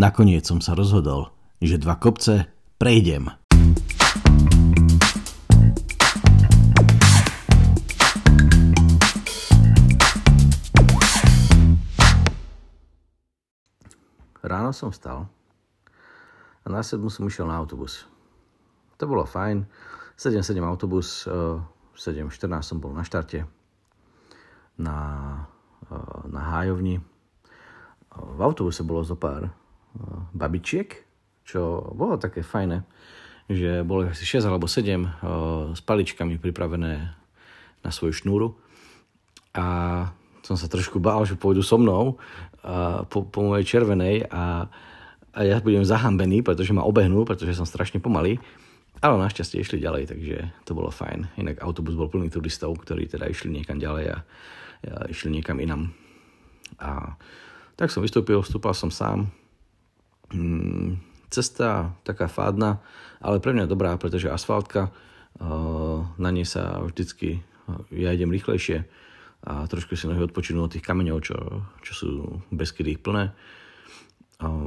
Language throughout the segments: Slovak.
Nakoniec som sa rozhodol, že dva kopce prejdem. Ráno som vstal a na sedmu som išiel na autobus. To bolo fajn. 7-7 autobus, 7-14 eh, som bol na štarte na, eh, na hájovni. V autobuse bolo zo pár babičiek, čo bolo také fajné, že bolo asi 6 alebo 7 s paličkami pripravené na svoju šnúru. A som sa trošku bál, že pôjdu so mnou po, po mojej červenej a, a ja budem zahambený, pretože ma obehnú, pretože som strašne pomalý. Ale našťastie išli ďalej, takže to bolo fajn. Inak autobus bol plný turistov, ktorí teda išli niekam ďalej a, a išli niekam inam. A tak som vystúpil, vstúpal som sám. Hmm, cesta taká fádna, ale pre mňa dobrá, pretože asfaltka, na nej sa vždycky, ja idem rýchlejšie, a trošku si nohy odpočinul od tých kameňov, čo, čo sú bez ich plné.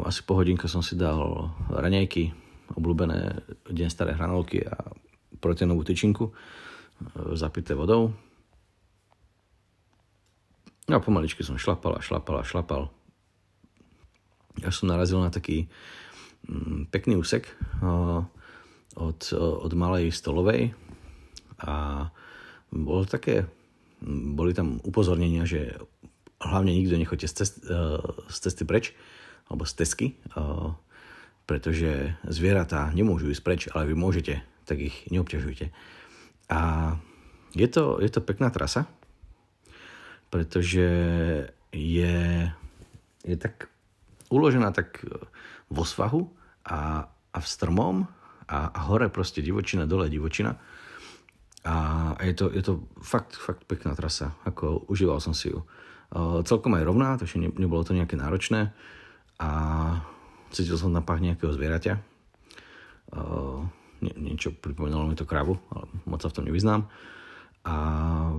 Asi po hodinke som si dal raňajky, obľúbené deň staré hranolky a proteinovú tyčinku e, zapité vodou. No a pomaličky som šlapal a šlapal a šlapal. Ja som narazil na taký mm, pekný úsek e, od, od malej stolovej a bolo také boli tam upozornenia, že hlavne nikto nechoďte z, cest, eh, z cesty preč, alebo z tesky, pretože zvieratá nemôžu ísť preč, ale vy môžete, tak ich neobťažujte. A je to, je to pekná trasa, pretože je, je tak uložená tak vo svahu a, a v strmom a, a hore proste divočina, dole divočina a je to, je to fakt, fakt pekná trasa, ako užíval som si ju. Uh, celkom aj rovná, takže ne, nebolo to nejaké náročné a cítil som na pach nejakého zvieraťa. Uh, nie, niečo pripomínalo mi to kravu, ale moc sa v tom nevyznám. A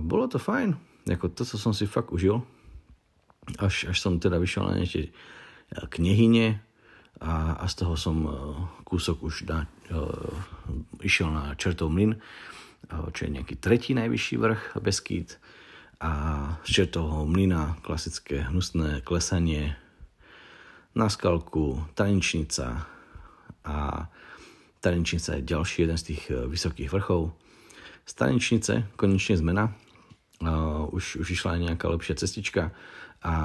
bolo to fajn, ako to, co som si fakt užil. Až, až som teda vyšiel na nejaké knehyne a, a z toho som uh, kúsok už na, uh, išiel na Čertov mlyn čo je nejaký tretí najvyšší vrch Beskýt a z Čertovho mlyna klasické hnusné klesanie na skalku, Tanečnica a Tanečnica je ďalší jeden z tých e, vysokých vrchov. Z Tanečnice konečne zmena, uh, už, už išla aj nejaká lepšia cestička a,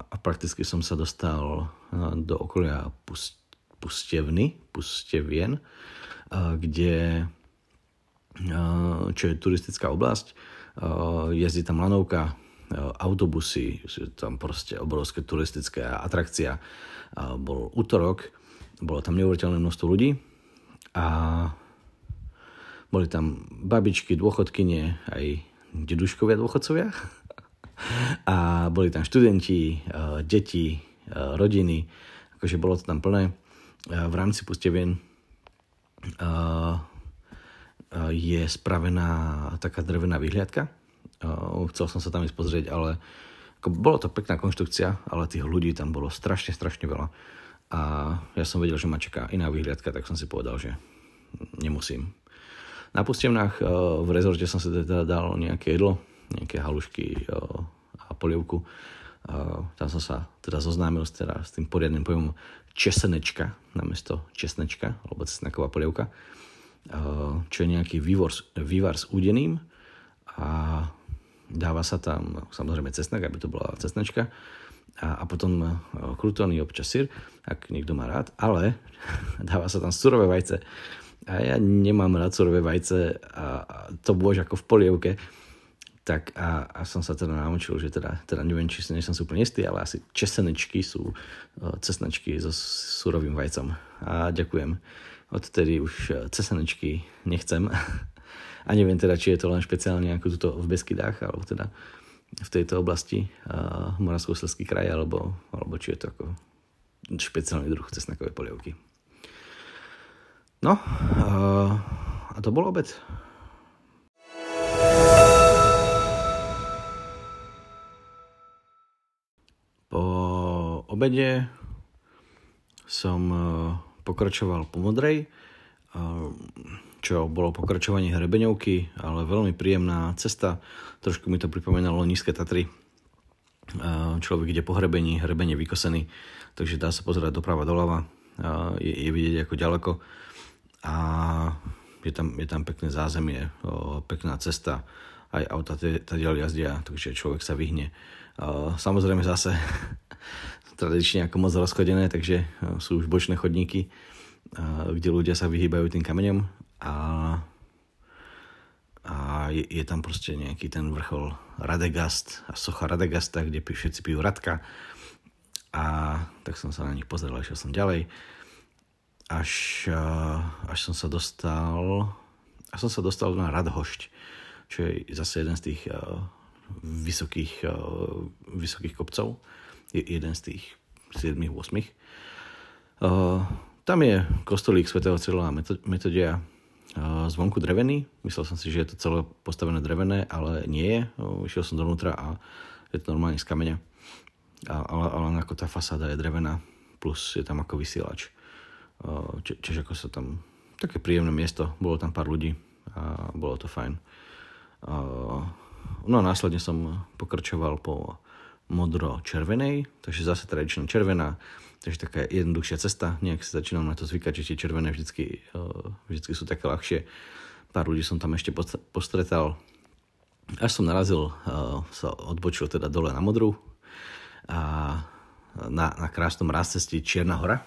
a prakticky som sa dostal uh, do okolia Pust, Pustevny, Pustevien, uh, kde čo je turistická oblasť. Jezdí tam lanovka, autobusy, tam proste obrovské turistické atrakcia. Bol útorok, bolo tam neuveriteľné množstvo ľudí a boli tam babičky, dôchodkyne, aj deduškovia dôchodcovia. A boli tam študenti, deti, rodiny, akože bolo to tam plné. V rámci Pustevien je spravená taká drevená vyhliadka. Chcel som sa tam ísť pozrieť, ale ako bolo to pekná konštrukcia, ale tých ľudí tam bolo strašne, strašne veľa. A ja som vedel, že ma čaká iná vyhliadka, tak som si povedal, že nemusím. Na Pustevnách v rezorte som si teda dal nejaké jedlo, nejaké halušky a polievku. Tam som sa teda zoznámil s, teda, s tým poriadnym pojmom česenečka namiesto česnečka, alebo cesnaková polievka. Čo je nejaký vývar, vývar s údeným a dáva sa tam samozrejme cesnak, aby to bola cesnačka a, a potom krutóny, občas syr, ak niekto má rád, ale dáva sa tam surové vajce a ja nemám rád surové vajce a, a to bôž ako v polievke tak a, a som sa teda naučil, že teda, teda neviem, či nie som si úplne istý, ale asi česenečky sú cesnačky so surovým vajcom. A ďakujem odtedy už e, cesenečky nechcem. A neviem teda, či je to len špeciálne ako tuto v Beskydách, alebo teda v tejto oblasti uh, Moravsko-Slezský kraj, alebo, alebo či je to ako špeciálny druh cesnakovej polievky. No, uh, a to bol obed. Po obede som pokračoval po modrej, čo bolo pokračovanie hrebeňovky, ale veľmi príjemná cesta. Trošku mi to pripomínalo nízke Tatry. Človek ide po hrebení, hrebenie vykosený, takže dá sa pozerať doprava, doľava. Je, je vidieť ako ďaleko. A je tam, je tam pekné zázemie, pekná cesta, aj auta tady jazdia, takže človek sa vyhne. Samozrejme zase tradične ako moc rozchodené, takže sú už bočné chodníky, kde ľudia sa vyhýbajú tým kameňom a, a je, je tam proste nejaký ten vrchol Radegast a socha Radegasta, kde všetci pijú Radka a tak som sa na nich pozrel, išiel som ďalej až, až som sa dostal až som sa dostal na Radhošť, čo je zase jeden z tých uh, vysokých, uh, vysokých kopcov, je jeden z tých 7-8. Uh, tam je kostolík svätého Cyrila Metodia uh, zvonku drevený. Myslel som si, že je to celé postavené drevené, ale nie je. Uh, išiel som dovnútra a je to normálne z kameňa. A, ale, ale ako tá fasáda je drevená, plus je tam ako vysielač. Či, čiže ako sa tam také príjemné miesto, bolo tam pár ľudí a bolo to fajn. No a následne som pokračoval po modro-červenej, takže zase tradičná červená, takže taká jednoduchšia cesta, nejak sa začínam na to zvykať, že tie červené vždycky, vždycky sú také ľahšie. Pár ľudí som tam ešte postretal. Až som narazil, sa odbočil teda dole na modru a na, na krásnom rázcestí Čierna hora,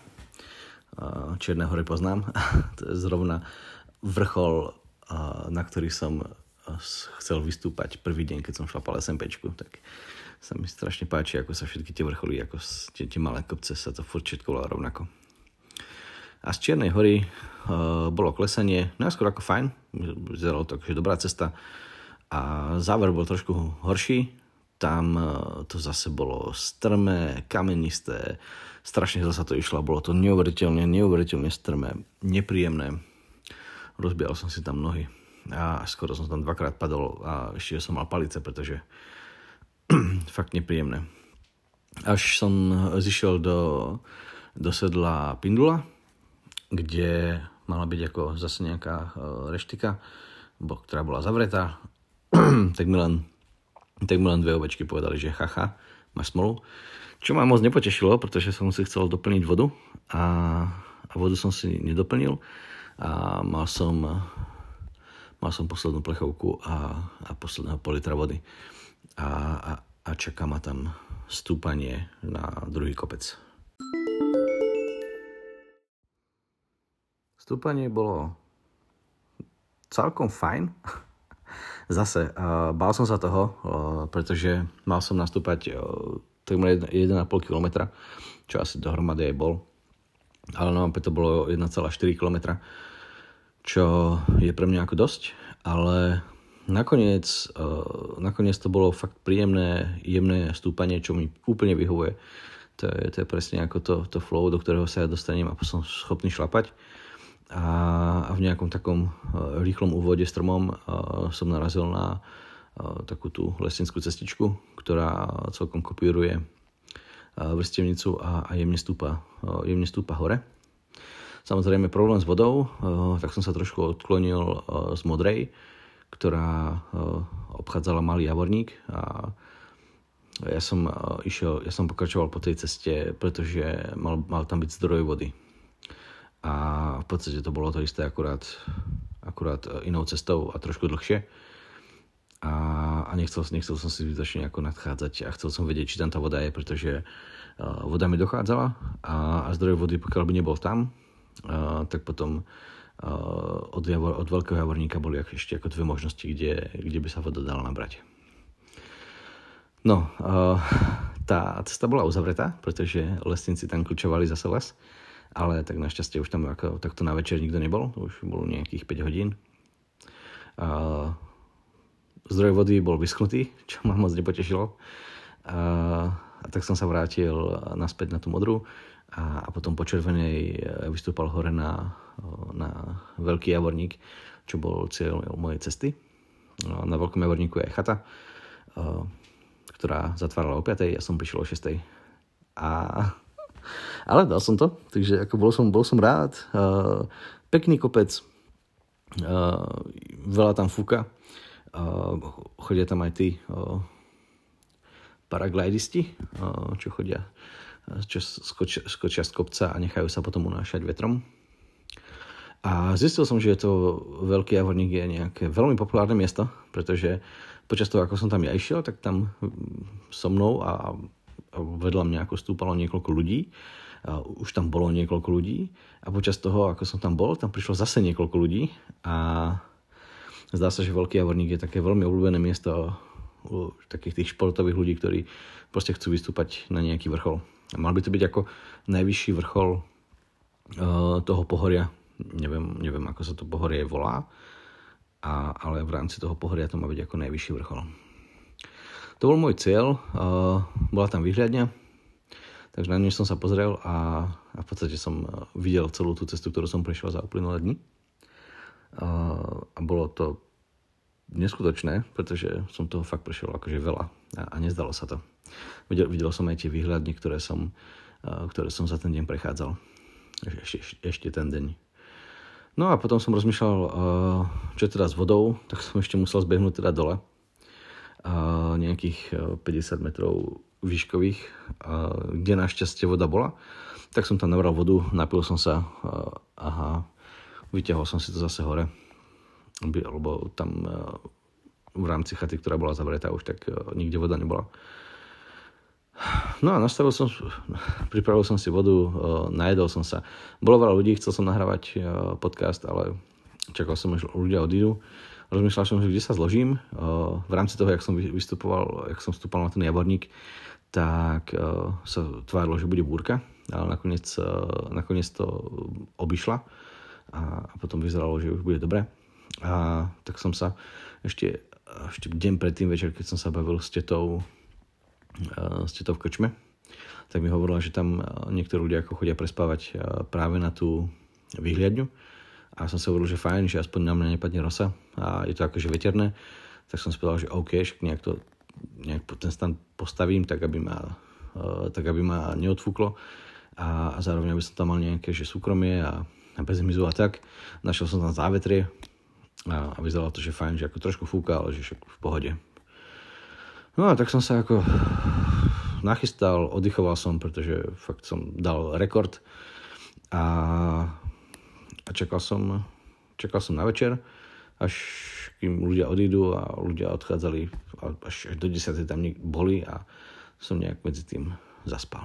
Čierne hory poznám. to je zrovna vrchol, na ktorý som chcel vystúpať prvý deň, keď som šlapal SMPčku, tak sa mi strašne páči, ako sa všetky tie vrcholy, ako tie, tie malé kopce sa to furt všetko rovnako. A z Čiernej hory uh, bolo klesanie, najskôr ako fajn, vyzeralo to, že dobrá cesta. A záver bol trošku horší, tam uh, to zase bolo strmé, kamenisté, strašne zle sa to išlo, bolo to neuveriteľne, neuveriteľne strmé, nepríjemné. Rozbijal som si tam nohy a skoro som tam dvakrát padol a ešte som mal palice, pretože fakt nepríjemné. Až som zišiel do, do sedla Pindula, kde mala byť ako zase nejaká e, reštika, ktorá bola zavretá, tak mi len, tak mi len dve ovečky povedali, že chacha, máš smolu. Čo ma moc nepotešilo, pretože som si chcel doplniť vodu a, a vodu som si nedoplnil a mal som, mal som poslednú plechovku a, a posledného pol litra vody a, a, a čaká ma tam stúpanie na druhý kopec. Stúpanie bolo celkom fajn. Zase, bál som sa toho, pretože mal som nastúpať takmer 1,5 km, čo asi dohromady aj bol. Ale no, to bolo 1,4 km, čo je pre mňa ako dosť, ale nakoniec, nakoniec to bolo fakt príjemné, jemné stúpanie, čo mi úplne vyhovuje. To je, to je presne ako to, to flow, do ktorého sa ja dostanem a som schopný šlapať. A, v nejakom takom uh, rýchlom úvode stromom uh, som narazil na takú tú lesnickú cestičku, ktorá celkom kopíruje vrstevnicu a, a jemne, stúpa, jemne stúpa hore. Samozrejme problém s vodou, tak som sa trošku odklonil z modrej, ktorá obchádzala malý javorník a ja som išiel, ja som pokračoval po tej ceste, pretože mal, mal tam byť zdroj vody. A v podstate to bolo to isté, akurát, akurát inou cestou a trošku dlhšie a, a nechcel, nechcel som si zbytočne nejako nadchádzať a chcel som vedieť, či tam tá voda je, pretože uh, voda mi dochádzala a, a zdroj vody, pokiaľ by nebol tam, uh, tak potom uh, od, javor, od veľkého javorníka boli ešte ako dve možnosti, kde, kde by sa voda dala nabrať. No, tá cesta bola uzavretá, pretože lesníci tam kľúčovali zase les, ale tak našťastie už tam ako, takto na večer nikto nebol, už bolo nejakých 5 hodín. Uh, zdroj vody bol vyschnutý, čo ma moc nepotešilo. A, a tak som sa vrátil naspäť na tú modrú a, a potom po červenej vystúpal hore na, na veľký javorník, čo bol cieľ mojej cesty. Na veľkom javorníku je chata, ktorá zatvárala o 5. ja som prišiel o 6. A Ale dal som to, takže ako bol som, bol som rád. Uh, pekný kopec, uh, veľa tam fúka. Uh, chodia tam aj tí uh, paraglidisti, uh, čo chodia, čo skočia, skočia z kopca a nechajú sa potom unášať vetrom. A zistil som, že je to Veľký Javorník je nejaké veľmi populárne miesto, pretože počas toho, ako som tam ja išiel, tak tam so mnou a vedľa mňa ako stúpalo niekoľko ľudí. Už tam bolo niekoľko ľudí a počas toho, ako som tam bol, tam prišlo zase niekoľko ľudí a zdá sa, že Veľký Javorník je také veľmi obľúbené miesto u takých tých športových ľudí, ktorí proste chcú vystúpať na nejaký vrchol. A mal by to byť ako najvyšší vrchol uh, toho pohoria. Neviem, neviem, ako sa to pohorie volá, a, ale v rámci toho pohoria to má byť ako najvyšší vrchol. To bol môj cieľ, bola tam vyhľadňa, takže na ňu som sa pozrel a, a v podstate som videl celú tú cestu, ktorú som prešiel za uplynulé dni. Uh, a bolo to neskutočné, pretože som toho fakt prešiel akože veľa a, a nezdalo sa to. Videl, videl som aj tie výhľadne, ktoré som, uh, ktoré som za ten deň prechádzal. Ešte, ešte, ešte ten deň. No a potom som rozmýšľal, čo teda s vodou, tak som ešte musel zbehnúť teda dole nejakých 50 e, metrov výškových, kde našťastie voda bola. Tak som tam nabral vodu, napil som sa aha, vyťahol som si to zase hore, lebo tam e, v rámci chaty, ktorá bola zavretá už, tak e, nikde voda nebola. No a nastavil som, pripravil som si vodu, najedol som sa. Bolo veľa ľudí, chcel som nahrávať podcast, ale čakal som, že ľudia odídu rozmýšľal som, že kde sa zložím. V rámci toho, jak som vystupoval, jak som vstúpal na ten javorník, tak sa tvárilo, že bude búrka, ale nakoniec, nakoniec to obišla a, potom vyzeralo, že už bude dobre. A tak som sa ešte, ešte deň predtým večer, keď som sa bavil s tetou, s tetou v krčme, tak mi hovorila, že tam niektorí ľudia ako chodia prespávať práve na tú vyhliadňu a som si hovoril, že fajn, že aspoň na mňa nepadne rosa a je to akože veterné, tak som si povedal, že OK, však nejak, to, nejak ten stan postavím, tak aby ma, uh, tak aby ma neodfúklo a, a zároveň aby som tam mal nejaké že súkromie a, a bez hmyzu a tak. Našiel som tam závetrie a, a vyzeralo to, že fajn, že ako trošku fúka, ale že však v pohode. No a tak som sa ako nachystal, oddychoval som, pretože fakt som dal rekord a a čakal som, čakal som na večer, až kým ľudia odídu a ľudia odchádzali, až, až do 10. tam boli a som nejak medzi tým zaspal.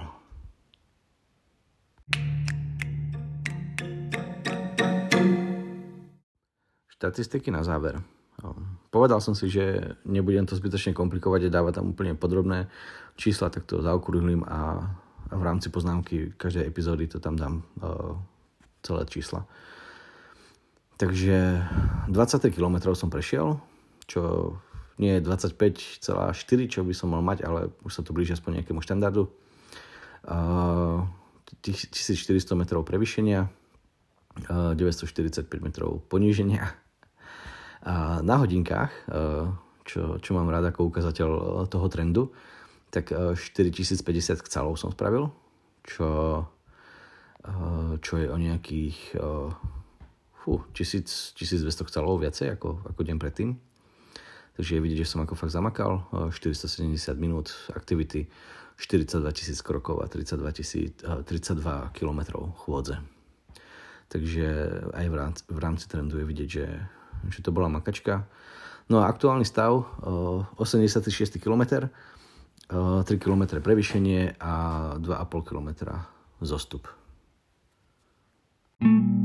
Štatistiky na záver. Povedal som si, že nebudem to zbytočne komplikovať a dávať tam úplne podrobné čísla, tak to zaokrúhlim a v rámci poznámky každej epizódy to tam dám celé čísla. Takže 23 km som prešiel, čo nie je 25,4, čo by som mal mať, ale už sa to blíži aspoň nejakému štandardu. 1400 metrov prevýšenia, 945 metrov poníženia. Na hodinkách, čo, čo mám rád ako ukazateľ toho trendu, tak 4050 kcalov som spravil, čo, čo je o nejakých fú, 1000, 1200 kcalov viacej ako, ako deň predtým. Takže je vidieť, že som ako fakt zamakal. 470 minút aktivity, 42 tisíc krokov a 32, 32 km chôdze. Takže aj v rámci, v rámci trendu je vidieť, že, že to bola makačka. No a aktuálny stav 86 km, 3 km prevýšenie a 2,5 km zostup. Mm-hmm.